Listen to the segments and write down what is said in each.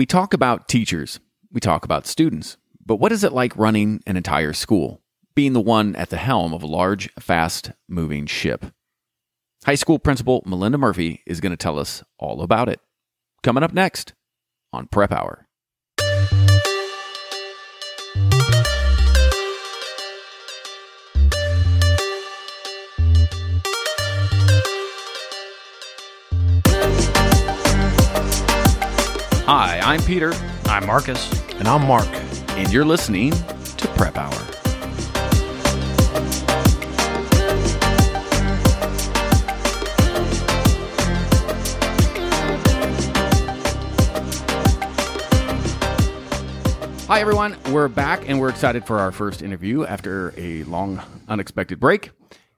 We talk about teachers, we talk about students, but what is it like running an entire school, being the one at the helm of a large, fast moving ship? High school principal Melinda Murphy is going to tell us all about it. Coming up next on Prep Hour. Hi, I'm Peter, I'm Marcus. And I'm Mark. and you're listening to Prep Hour. Hi, everyone. We're back and we're excited for our first interview after a long, unexpected break.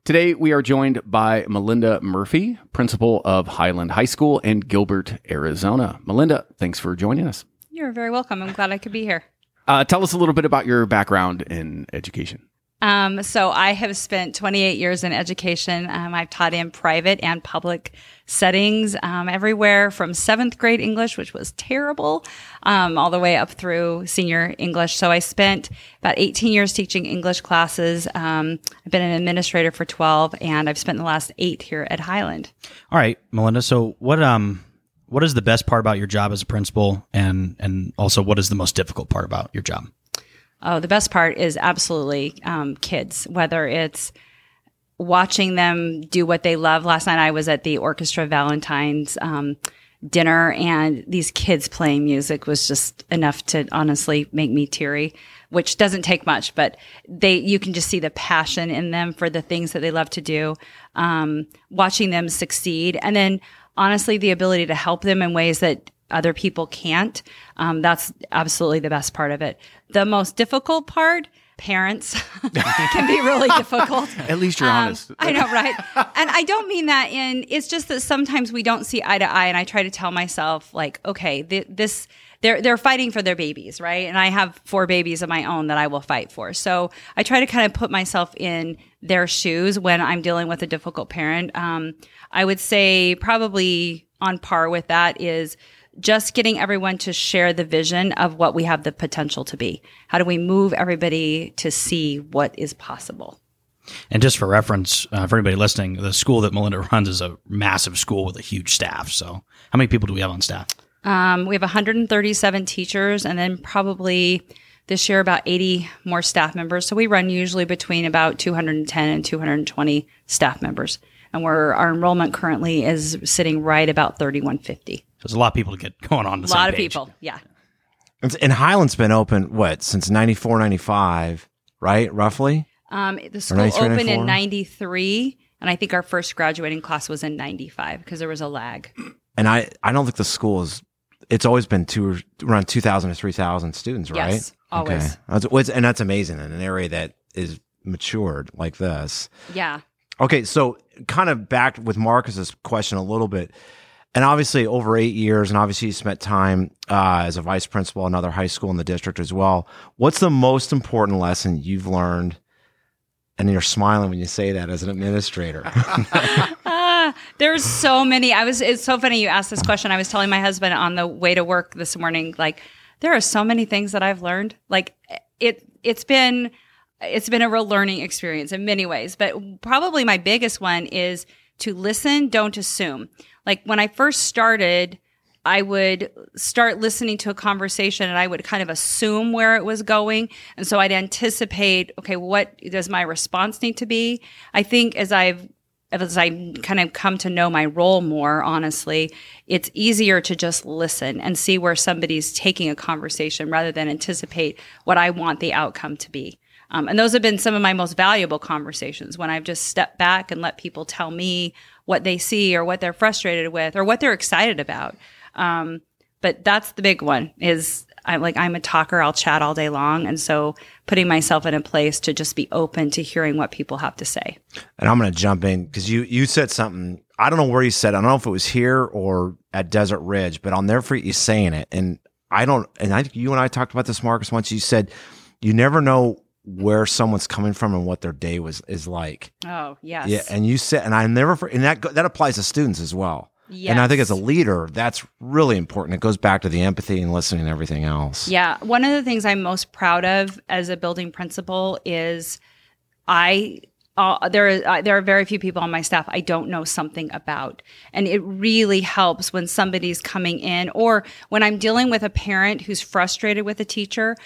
Today, we are joined by Melinda Murphy, principal of Highland High School in Gilbert, Arizona. Melinda, thanks for joining us. You're very welcome. I'm glad I could be here. Uh, tell us a little bit about your background in education. Um, so I have spent 28 years in education. Um, I've taught in private and public settings, um, everywhere from seventh grade English, which was terrible, um, all the way up through senior English. So I spent about 18 years teaching English classes. Um, I've been an administrator for 12, and I've spent the last eight here at Highland. All right, Melinda. So what um what is the best part about your job as a principal and and also what is the most difficult part about your job? Oh, the best part is absolutely um, kids, whether it's watching them do what they love. Last night I was at the Orchestra Valentine's um, dinner, and these kids playing music was just enough to honestly make me teary. Which doesn't take much, but they you can just see the passion in them for the things that they love to do. Um, watching them succeed, and then honestly, the ability to help them in ways that other people can't. Um, that's absolutely the best part of it. The most difficult part, parents, can be really difficult. At least you're Um, honest. I know, right? and I don't mean that in. It's just that sometimes we don't see eye to eye, and I try to tell myself, like, okay, th- this. They're, they're fighting for their babies, right? And I have four babies of my own that I will fight for. So I try to kind of put myself in their shoes when I'm dealing with a difficult parent. Um, I would say probably on par with that is just getting everyone to share the vision of what we have the potential to be. How do we move everybody to see what is possible? And just for reference, uh, for anybody listening, the school that Melinda runs is a massive school with a huge staff. So, how many people do we have on staff? Um, we have 137 teachers and then probably this year about 80 more staff members. So we run usually between about 210 and 220 staff members. And we're, our enrollment currently is sitting right about 3150. There's a lot of people to get going on. The A same lot of page. people. Yeah. And- And Highland's been open, what, since 94, 95, right? Roughly? Um, the school 93, opened 94? in 93. And I think our first graduating class was in 95 because there was a lag. And I, I don't think the school is, it's always been two, around 2,000 to 3,000 students, right? Yes, always. That's, and that's amazing in an area that is matured like this. Yeah. Okay, so kind of back with Marcus's question a little bit, and obviously over eight years, and obviously you spent time uh, as a vice principal another high school in the district as well. What's the most important lesson you've learned? And you're smiling when you say that as an administrator. Ah, there's so many. I was. It's so funny you asked this question. I was telling my husband on the way to work this morning. Like, there are so many things that I've learned. Like, it. It's been. It's been a real learning experience in many ways. But probably my biggest one is to listen. Don't assume. Like when I first started. I would start listening to a conversation and I would kind of assume where it was going. And so I'd anticipate, okay, what does my response need to be? I think as I've as I kind of come to know my role more, honestly, it's easier to just listen and see where somebody's taking a conversation rather than anticipate what I want the outcome to be. Um, and those have been some of my most valuable conversations when I've just stepped back and let people tell me what they see or what they're frustrated with or what they're excited about. Um, but that's the big one is I'm like, I'm a talker. I'll chat all day long. And so putting myself in a place to just be open to hearing what people have to say. and I'm going to jump in because you you said something. I don't know where you said. I don't know if it was here or at Desert Ridge, but I'll never forget you saying it. And I don't. And I, think you and I talked about this, Marcus. Once you said you never know where someone's coming from and what their day was is like. Oh, yes. Yeah, and you said, and I never, for- and that that applies to students as well. Yes. And I think as a leader, that's really important. It goes back to the empathy and listening and everything else. Yeah. One of the things I'm most proud of as a building principal is I. Uh, there, is- uh, there are very few people on my staff I don't know something about, and it really helps when somebody's coming in, or when I'm dealing with a parent who's frustrated with a teacher.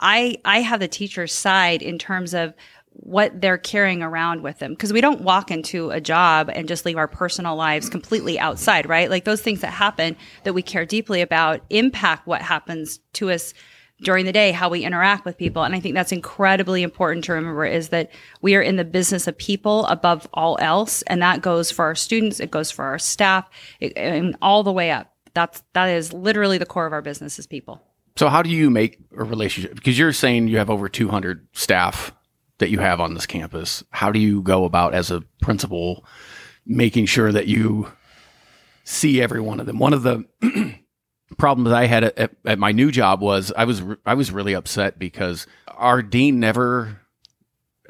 I I have the teacher's side in terms of what they're carrying around with them because we don't walk into a job and just leave our personal lives completely outside, right? Like those things that happen that we care deeply about impact what happens to us during the day, how we interact with people. And I think that's incredibly important to remember is that we are in the business of people above all else. And that goes for our students. It goes for our staff it, and all the way up. That's, that is literally the core of our business is people. So how do you make a relationship? Because you're saying you have over 200 staff that you have on this campus. How do you go about as a principal making sure that you see every one of them? One of the problems I had at, at my new job was I was I was really upset because our dean never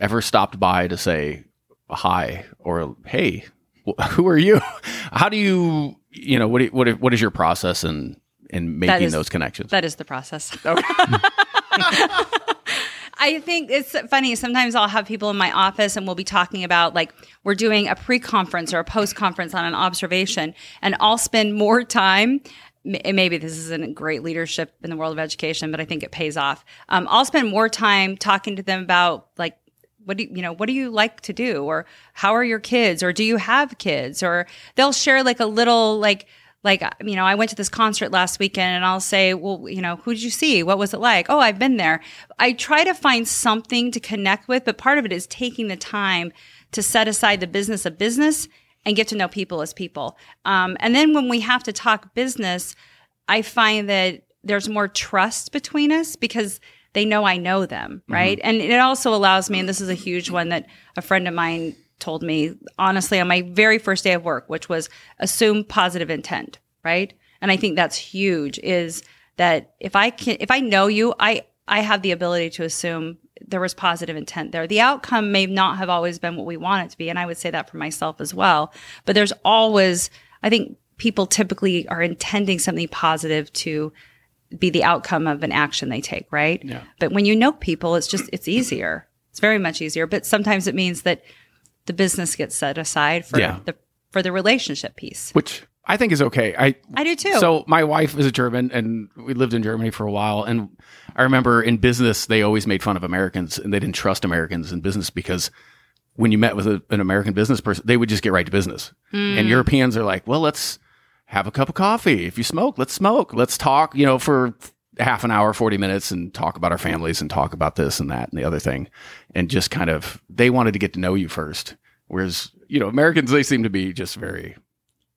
ever stopped by to say hi or hey wh- who are you how do you you know what do- what what is your process in in making is- those connections That is the process. I think it's funny. Sometimes I'll have people in my office and we'll be talking about like we're doing a pre conference or a post conference on an observation, and I'll spend more time. Maybe this isn't great leadership in the world of education, but I think it pays off. Um, I'll spend more time talking to them about like what do you, you know what do you like to do or how are your kids or do you have kids or they'll share like a little like like you know i went to this concert last weekend and i'll say well you know who did you see? What was it like? Oh i've been there. I try to find something to connect with but part of it is taking the time to set aside the business of business and get to know people as people. Um, and then when we have to talk business i find that there's more trust between us because they know I know them, right? And it also allows me, and this is a huge one that a friend of mine told me, honestly, on my very first day of work, which was assume positive intent, right? And I think that's huge is that if I can, if I know you, I, I have the ability to assume there was positive intent there. The outcome may not have always been what we want it to be. And I would say that for myself as well. But there's always, I think people typically are intending something positive to be the outcome of an action they take, right? Yeah. But when you know people, it's just it's easier. It's very much easier. But sometimes it means that the business gets set aside for Yeah. the for the relationship piece. which I think is okay. I I do too. So my wife is a German, and we lived in Germany for a while. And I remember in business, they always made fun of Americans, and they didn't trust Americans in business because when you met with a, an American business person, they would just get right to business. Hmm. And Europeans are like, well, let's have a cup of coffee. If you smoke, let's smoke. Let's talk, you know, for half an hour, 40 minutes and talk about our families and talk about this and that and the other thing. And just kind of, they wanted to get to know you first. Whereas, you know, Americans, they seem to be just very,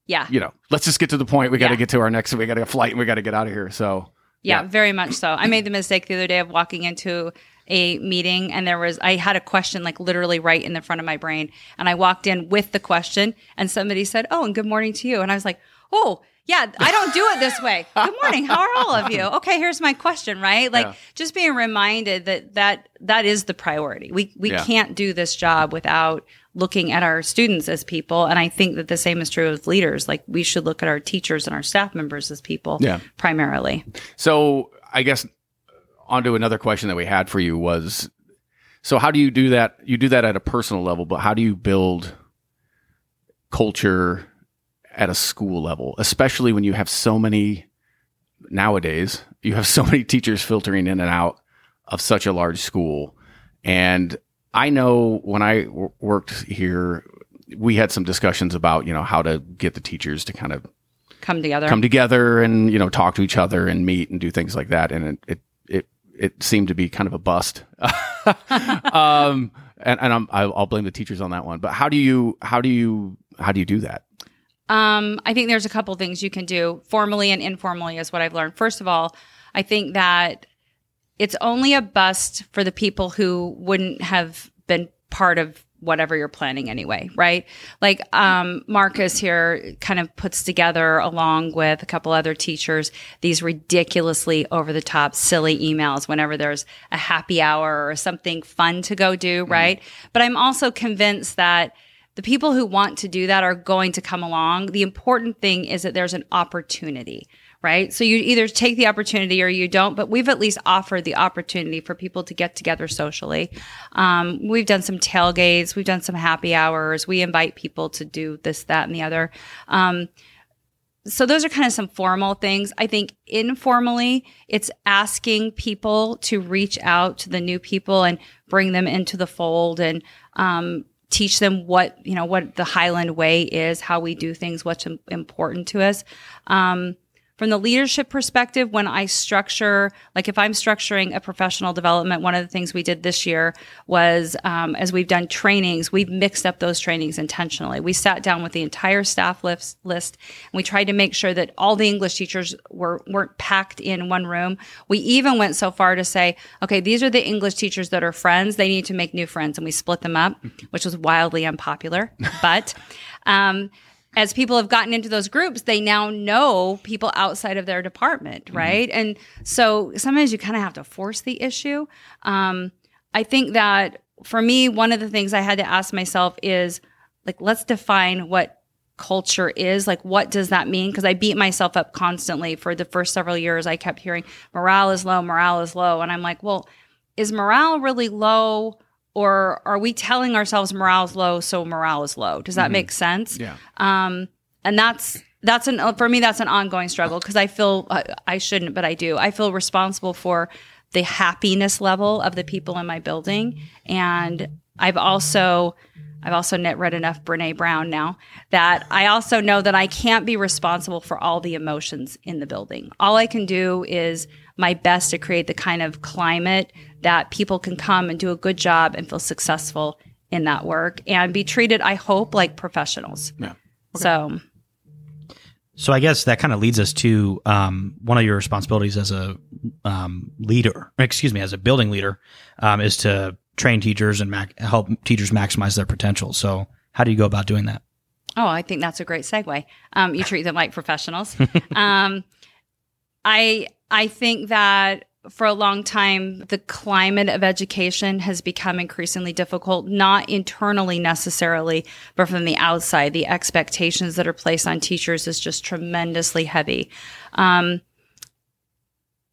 yeah. you know, let's just get to the point. We got to Yeah. get to our next, we got a flight and we got to get out of here. So, Yeah, Yeah. very much so. I made the mistake the other day of walking into a meeting and there was I had a question like literally right in the front of my brain and I walked in with the question and somebody said, "Oh, and good morning to you." And I was like, "Oh, yeah, I don't do it this way. Good morning. How are all of you? Okay, here's my question, right? Like Yeah. just being reminded that that that is the priority. We we Yeah. can't do this job without looking at our students as people and I think that the same is true with leaders. Like we should look at our teachers and our staff members as people Yeah. primarily. so I guess onto another question that we had for you was, so how do you do that? You do that at a personal level, but how do you build culture at a school level, especially when you have so many nowadays, you have so many teachers filtering in and out of such a large school. And I know when I w- worked here, we had some discussions about, you know, how to get the teachers to kind of Come together. come together and, you know, talk to each other and meet and do things like that. And it, it, it, it seemed to be kind of a bust. um, and, and I'm, I'll I'll blame the teachers on that one. But how do you, how do you, how do you do that? Um, I think there's a couple things you can do formally and informally, is what I've learned. First of all, I think that it's only a bust for the people who wouldn't have been part of whatever you're planning anyway, right? Like um, Marcus here kind of puts together, along with a couple other teachers, these ridiculously over the top, silly emails whenever there's a happy hour or something fun to go do, right? But I'm also convinced that the people who want to do that are going to come along. The important thing is that there's an opportunity, right? So you either take the opportunity or you don't, but we've at least offered the opportunity for people to get together socially. Um, we've done some tailgates, we've done some happy hours, we invite people to do this, that, and the other. Um, so those are kind of some formal things. I think informally, it's asking people to reach out to the new people and bring them into the fold and um, teach them what you know what the Highland way is, how we do things, what's important to us. Um, from the leadership perspective, when I structure, like if I'm structuring a professional development, one of the things we did this year was, um, as we've done trainings, we've mixed up those trainings intentionally. We sat down with the entire staff list, list and we tried to make sure that all the English teachers were, weren't packed in one room. We even went so far to say, okay, these are the English teachers that are friends. They need to make new friends. And we split them up, which was wildly unpopular. But, um, as people have gotten into those groups, they now know people outside of their department, mm-hmm. right? Mm-hmm. And so sometimes you kind of have to force the issue. Um, I think that for me, one of the things I had to ask myself is like, let's define what culture is. Like, what does that mean? Because I beat myself up constantly for the first several years. I kept hearing morale is low, morale is low. And I'm like, well, is morale really low? Or are we telling ourselves morale is low so morale is low? Does that mm-hmm. make sense? Yeah. Um and that's that's an for me that's an ongoing struggle because i feel uh, i shouldn't but i do. I feel responsible for the happiness level of the people in my building. And i've also I've also read enough Brene Brown now that I also know that I can't be responsible for all the emotions in the building. All I can do is my best to create the kind of climate that people can come and do a good job and feel successful in that work and be treated, I hope, like professionals. Yeah. Okay. So, so I guess that kind of leads us to um, one of your responsibilities as a um, leader, excuse me, as a building leader, um, is to train teachers and mac- help teachers maximize their potential. So, how do you go about doing that? Oh, I think that's a great segue. Um, you treat them like professionals. I I think that for a long time, the climate of education has become increasingly difficult, not internally necessarily, but from the outside. The expectations that are placed on teachers is just tremendously heavy. Um,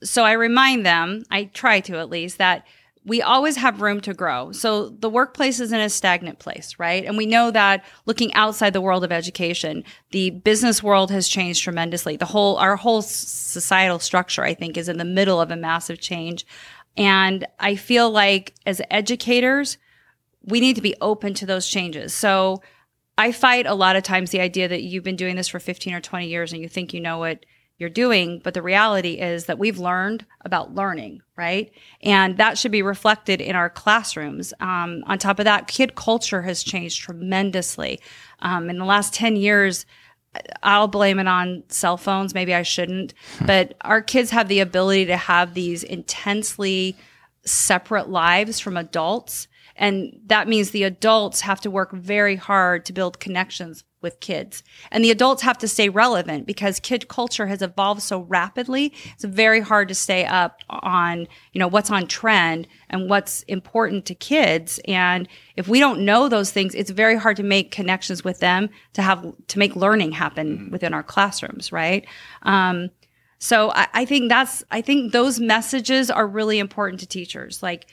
so I remind them, I try to at least, that we always have room to grow. So the workplace isn't a stagnant place, right? And we know that looking outside the world of education, the business world has changed tremendously. The whole, our whole societal structure, I think, is in the middle of a massive change. And I feel like as educators, we need to be open to those changes. So I fight a lot of times the idea that you've been doing this for 15 or 20 years and you think you know what you're doing. But the reality is that we've learned about learning, right? And that should be reflected in our classrooms. Um, on top of that, kid culture has changed tremendously. Um, in the last 10 years, I'll blame it on cell phones. Maybe I shouldn't. Hmm. But our kids have the ability to have these intensely separate lives from adults. And that means the adults have to work very hard to build connections with kids. And the adults have to stay relevant because kid culture has evolved so rapidly. It's very hard to stay up on, you know, what's on trend and what's important to kids. And if we don't know those things, it's very hard to make connections with them to have, to make learning happen mm-hmm. within our classrooms, right? Um, so I, I think that's, I think those messages are really important to teachers. Like,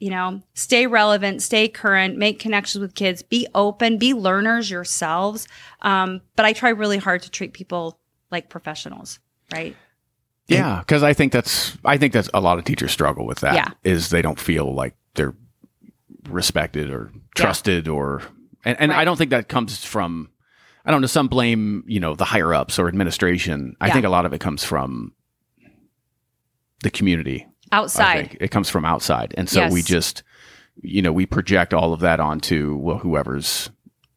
you know, stay relevant, stay current, make connections with kids, be open, be learners yourselves. Um, but I try really hard to treat people like professionals, right? Yeah, because I think that's I think that's a lot of teachers struggle with that. Yeah. is they don't feel like they're respected or trusted yeah. or and, and right. I don't think that comes from I don't know some blame you know the higher ups or administration. I yeah. think a lot of it comes from the community outside. It comes from outside. And so yes. we just, you know, we project all of that onto well, whoever's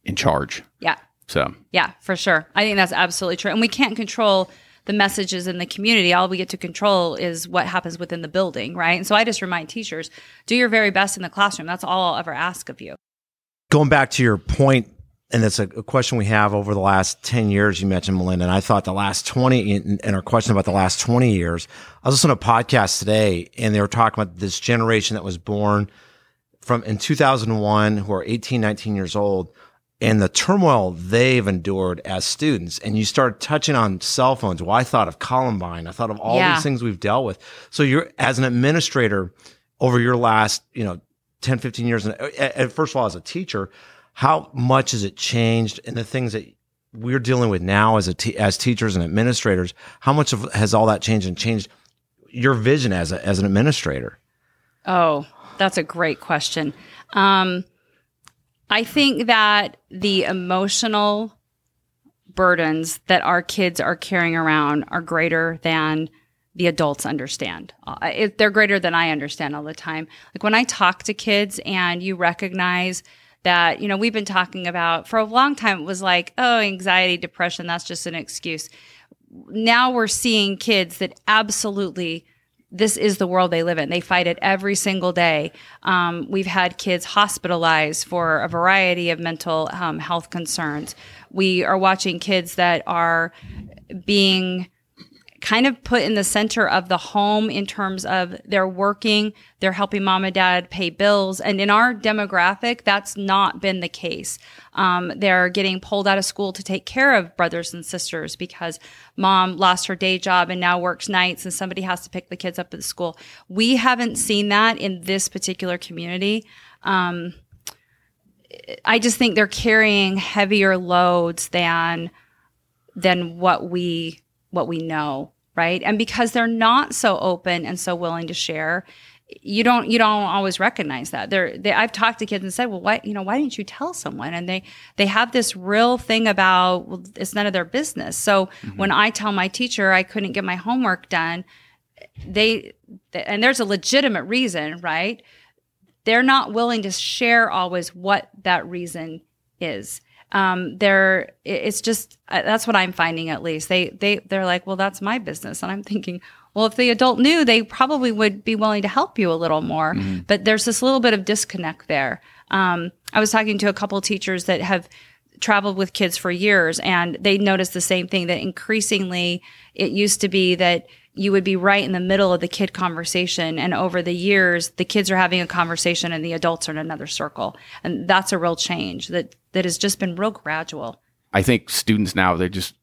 in charge. Yeah. So, yeah, for sure. I think that's absolutely true. And we can't control the messages in the community. All we get to control is what happens within the building, right? And so I just remind teachers do your very best in the classroom. That's all I'll ever ask of you. Going back to your point and it's a, a, question we have over the last 10 years you mentioned melinda and i thought the last 20 and our question about the last 20 years i was listening to a podcast today and they were talking about this generation that was born from in 2001 who are 18, 19 years old and the turmoil they've endured as students. And you start touching on cell phones. Well, I thought of Columbine. I thought of all Yeah. these things we've dealt with. So you're, as an administrator over your last, you know, 10, 15 years, and, and first of all, as a teacher, how much has it changed and the things that we're dealing with now as a te- as teachers and administrators? How much of, has all that changed and changed your vision as a, as an administrator? Oh, that's a great question. Um, I think that the emotional burdens that our kids are carrying around are greater than the adults understand. Uh, it, they're greater than I understand all the time. Like when I talk to kids and you recognize that, you know, we've been talking about for a long time, it was like, oh, anxiety, depression, that's just an excuse. Now we're seeing kids that absolutely this is the world they live in. They fight it every single day. Um, we've had kids hospitalized for a variety of mental um, health concerns. We are watching kids that are being kind of put in the center of the home in terms of they're working, they're helping mom and dad pay bills. And in our demographic, that's not been the case. Um, they're getting pulled out of school to take care of brothers and sisters because mom lost her day job and now works nights and somebody has to pick the kids up at school. We haven't seen that in this particular community. Um, I just think they're carrying heavier loads than than what we what we know, right? And because they're not so open and so willing to share, you don't you don't always recognize that. They're they, I've talked to kids and said, "Well, why you know why didn't you tell someone?" And they they have this real thing about well, it's none of their business. So mm-hmm. when I tell my teacher I couldn't get my homework done, they and there's a legitimate reason, right? They're not willing to share always what that reason is um, they're it's just uh, that's what I'm finding at least. They they they're like, well, that's my business, and I'm thinking, well, if the adult knew, they probably would be willing to help you a little more. But there's this little bit of disconnect there. Um, I was talking to a couple of teachers that have traveled with kids for years, and they noticed the same thing that increasingly it used to be that you would be right in the middle of the kid conversation and over the years the kids are having a conversation and the adults are in another circle and that's a real change that that has just been real gradual I think students now they just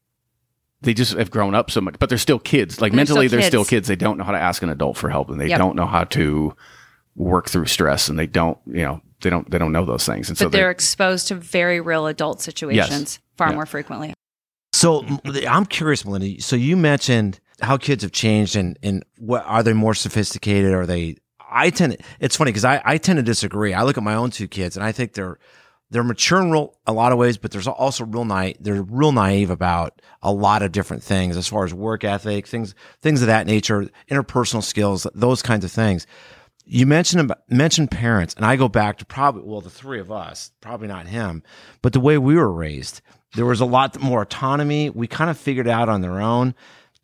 they just have grown up so much, but they're still kids. Like They're mentally, still they're still kids. kids. They don't know how to ask an adult for help, and they Yep. don't know how to work through stress, and they don't, you know, they don't they don't know those things, and so but they're exposed to very real adult situations far Yeah. more frequently So I'm curious, Melinda. So you mentioned how kids have changed, and and what are they more sophisticated? Are they? I tend. It's funny because I I tend to disagree. I look at my own two kids, and I think they're they're mature in real, a lot of ways, but there's also real naive. They're real naive about a lot of different things as far as work ethic, things things of that nature, interpersonal skills, those kinds of things. You mentioned about, mentioned parents, and I go back to probably well the three of us, probably not him, but the way we were raised. There was a lot more autonomy. We kind of figured out on their own,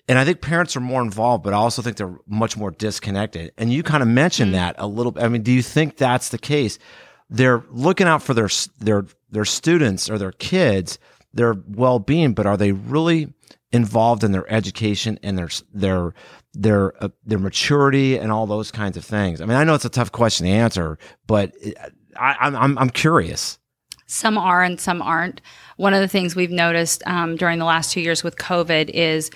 and I think parents are more involved, but I also think they're much more disconnected. And you kind of mentioned that a little. I mean, do you think that's the case? They're looking out for their their their students or their kids, their well being, but are they really involved in their education and their their their uh, their maturity and all those kinds of things? I mean, I know it's a tough question to answer, but I, I'm I'm I'm curious. Some are and some aren't. One of the things we've noticed um, during the last two years with COVID is,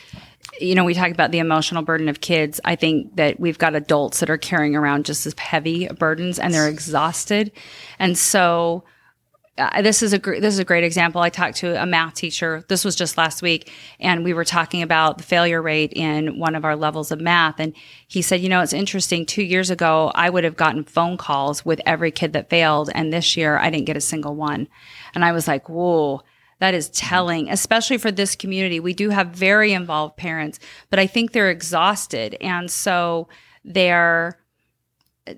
you know, we talk about the emotional burden of kids. I think that we've got adults that are carrying around just as heavy burdens and they're exhausted. And so, uh, this is a gr- this is a great example. I talked to a math teacher. This was just last week, and we were talking about the failure rate in one of our levels of math. And he said, "You know, it's interesting. Two years ago, I would have gotten phone calls with every kid that failed, and this year, I didn't get a single one." And I was like, "Whoa." That is telling, especially for this community. We do have very involved parents, but I think they're exhausted. And so they're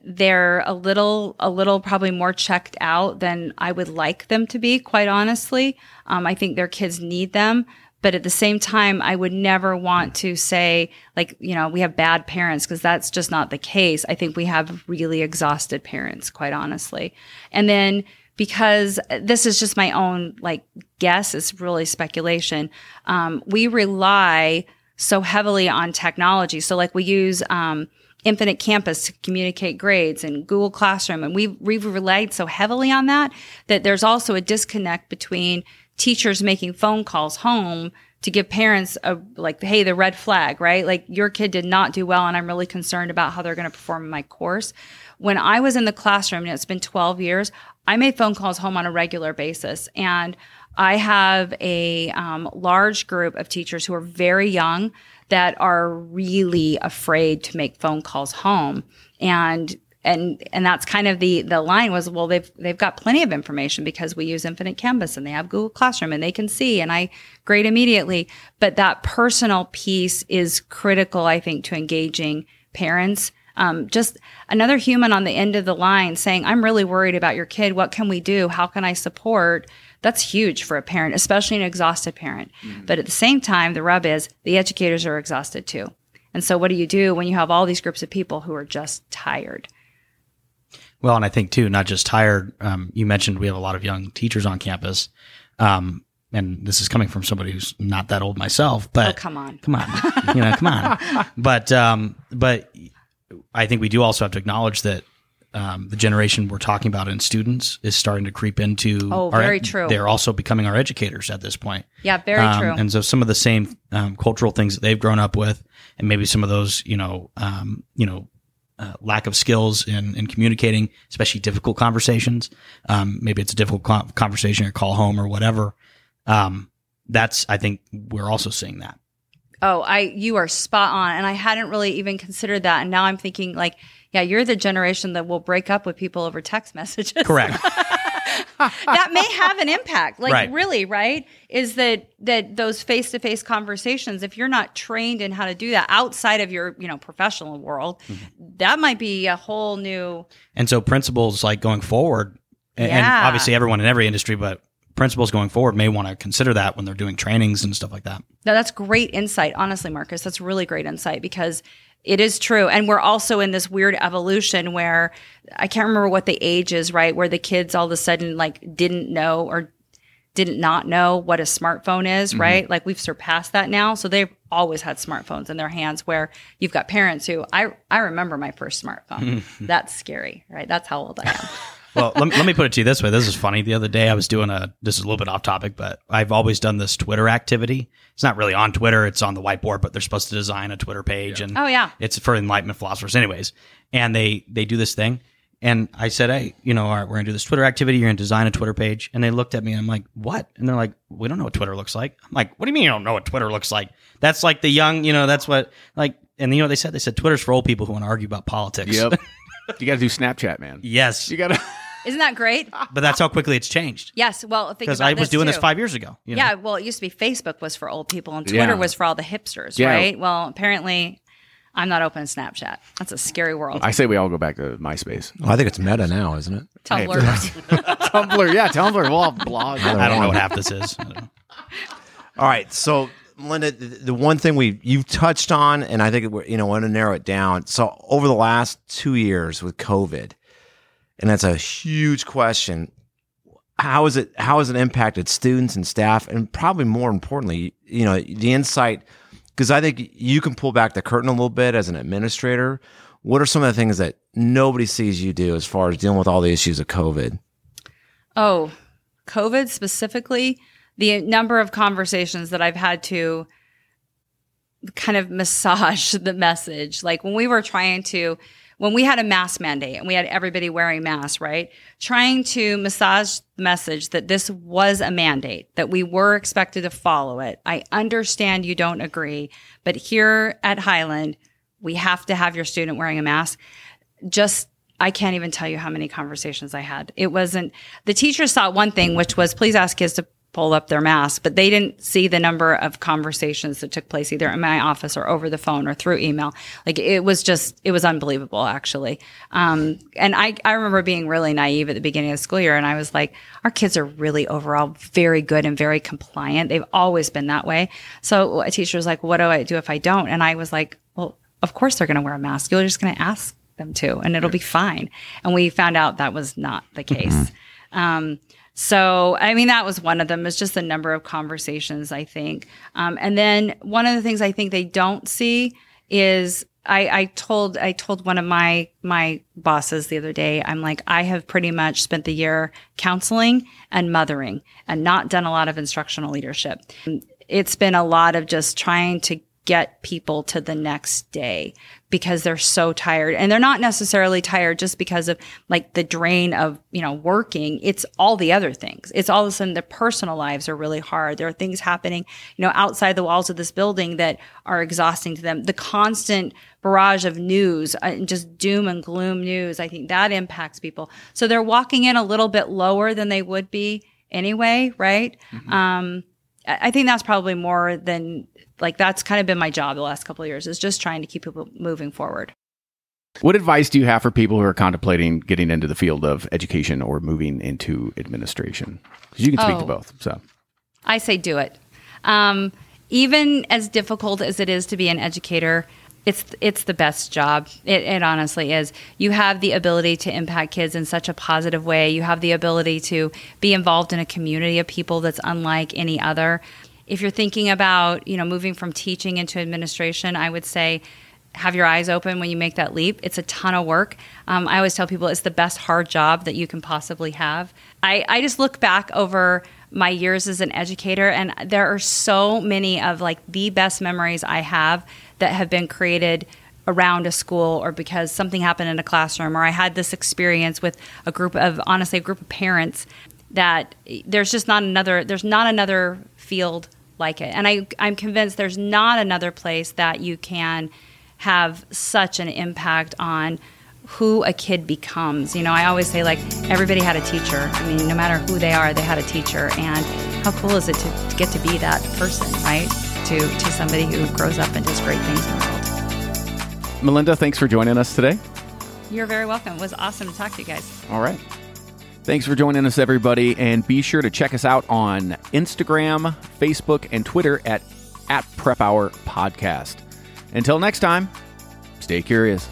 they're a little a little probably more checked out than I would like them to be quite honestly. Um, I think their kids need them. But at the same time I would never want to say like you know we have bad parents because that's just not the case. I think we have really exhausted parents quite honestly. And then because this is just my own like guess it's really speculation. Um, we rely so heavily on technology. So like we use um, Infinite Campus to communicate grades and Google Classroom, and we've, we've relied so heavily on that that there's also a disconnect between teachers making phone calls home to give parents a like hey the red flag right? Like your kid did not do well and i'm really concerned about how they're going to perform in my course. When i was in the classroom and it's been 12 years i made phone calls home on a regular basis and i have a um, large group of teachers who are very young that are really afraid to make phone calls home. And and and that's kind of the the line was well they've they've got plenty of information because we use Infinite Campus and they have google classroom and they can see and i grade immediately. But that personal piece is critical i think to engaging parents um, just another human on the end of the line saying i'm really worried about your kid what can we do how can i support that's huge for a parent especially an exhausted parent mm-hmm. but at the same time the rub is the educators are exhausted too and so what do you do when you have all these groups of people who are just tired well, and I think too, not just tired. Um, you mentioned we have a lot of young teachers on campus. Um, and this is coming from somebody who's not that old myself, but oh, come on, come on, you know, come on. But, um, but I think we do also have to acknowledge that, um, the generation we're talking about in students is starting to creep into. Oh, our, very true. They're also becoming our educators at this point. Yeah, very um, true. And so some of the same um, cultural things that they've grown up with, and maybe some of those, you know, um, you know, uh, lack of skills in, in communicating, especially difficult conversations. Um, maybe it's a difficult co- conversation or call home or whatever. Um, that's, I think we're also seeing that. Oh, I, you are spot on. And I hadn't really even considered that. And now I'm thinking like, yeah, you're the generation that will break up with people over text messages. Correct. that may have an impact. Like right. really, right? Is that that those face-to-face conversations if you're not trained in how to do that outside of your, you know, professional world, mm-hmm. that might be a whole new And so principals like going forward and, yeah. and obviously everyone in every industry but principals going forward may want to consider that when they're doing trainings and stuff like that. No, that's great insight, honestly, Marcus. That's really great insight because it is true. And we're also in this weird evolution where I can't remember what the age is, right? Where the kids all of a sudden like didn't know or didn't not know what a smartphone is, mm-hmm. right? Like we've surpassed that now. So they've always had smartphones in their hands where you've got parents who I I remember my first smartphone. That's scary, right? That's how old I am. Well, let, let me put it to you this way. This is funny. The other day I was doing a, this is a little bit off topic, but I've always done this Twitter activity. It's not really on Twitter. It's on the whiteboard, but they're supposed to design a Twitter page. Yeah. And oh, yeah. It's for enlightenment philosophers anyways. And they, they do this thing. And I said, Hey, you know, all right, we're going to do this Twitter activity. You're going to design a Twitter page. And they looked at me and I'm like, what? And they're like, we don't know what Twitter looks like. I'm like, what do you mean you don't know what Twitter looks like? That's like the young, you know, that's what like, and you know what they said? They said Twitter's for old people who want to argue about politics. Yep. you got to do Snapchat, man. yes. You got to. Isn't that great? But that's how quickly it's changed. Yes. Well, because I was doing too. this five years ago. You know? Yeah. Well, it used to be Facebook was for old people and Twitter yeah. was for all the hipsters, yeah. right? Well, apparently. I'm not open to Snapchat. That's a scary world. I say we all go back to MySpace. Well, I think it's Meta now, isn't it? Tumblr. Tumblr. Yeah, Tumblr. We'll have blogs. I don't know what half this is. all right. So Linda, the one thing we you've touched on, and I think you know, want to narrow it down. So over the last two years with COVID, and that's a huge question. How is it? How has it impacted students and staff, and probably more importantly, you know, the insight? Because I think you can pull back the curtain a little bit as an administrator. What are some of the things that nobody sees you do as far as dealing with all the issues of COVID? Oh, COVID specifically, the number of conversations that I've had to kind of massage the message. Like when we were trying to when we had a mask mandate and we had everybody wearing masks, right? Trying to massage the message that this was a mandate, that we were expected to follow it. I understand you don't agree, but here at Highland, we have to have your student wearing a mask. Just I can't even tell you how many conversations I had. It wasn't the teachers thought one thing, which was please ask kids to pull up their mask, but they didn't see the number of conversations that took place either in my office or over the phone or through email. Like it was just, it was unbelievable actually. Um, and I, I remember being really naive at the beginning of the school year and I was like, our kids are really overall very good and very compliant. They've always been that way. So a teacher was like, what do I do if I don't? And I was like, well, of course they're going to wear a mask. You're just going to ask them to and it'll be fine. And we found out that was not the case. Mm-hmm. Um, So, I mean, that was one of them. It's just the number of conversations, I think. Um, and then one of the things I think they don't see is I, I told I told one of my my bosses the other day, I'm like, I have pretty much spent the year counseling and mothering and not done a lot of instructional leadership. It's been a lot of just trying to get people to the next day because they're so tired. And they're not necessarily tired just because of like the drain of you know working. It's all the other things. It's all of a sudden their personal lives are really hard. There are things happening you know outside the walls of this building that are exhausting to them. The constant barrage of news uh, just doom and gloom news i think that impacts people. So they're walking in a little bit lower than they would be anyway right? Mm-hmm. um I think that's probably more than like that's kind of been my job the last couple of years is just trying to keep people moving forward. What advice do you have for people who are contemplating getting into the field of education or moving into administration? Because you can speak oh, to both. So I say do it. Um, even as difficult as it is to be an educator, it's it's the best job. It, it, honestly is. You have the ability to impact kids in such a positive way. You have the ability to be involved in a community of people that's unlike any other if you're thinking about you know moving from teaching into administration i would say have your eyes open when you make that leap it's a ton of work um, i always tell people it's the best hard job that you can possibly have I, I just look back over my years as an educator and there are so many of like the best memories i have that have been created around a school or because something happened in a classroom or I had this experience with a group of honestly a group of parents that there's just not another there's not another field like it. And I, I'm convinced there's not another place that you can have such an impact on who a kid becomes. You know, I always say, like, everybody had a teacher. I mean, no matter who they are, they had a teacher. And how cool is it to, to get to be that person, right? To, to somebody who grows up and does great things in the world. Melinda, thanks for joining us today. You're very welcome. It was awesome to talk to you guys. All right. Thanks for joining us, everybody, and be sure to check us out on Instagram, Facebook, and Twitter at, at Prep Hour Podcast. Until next time, stay curious.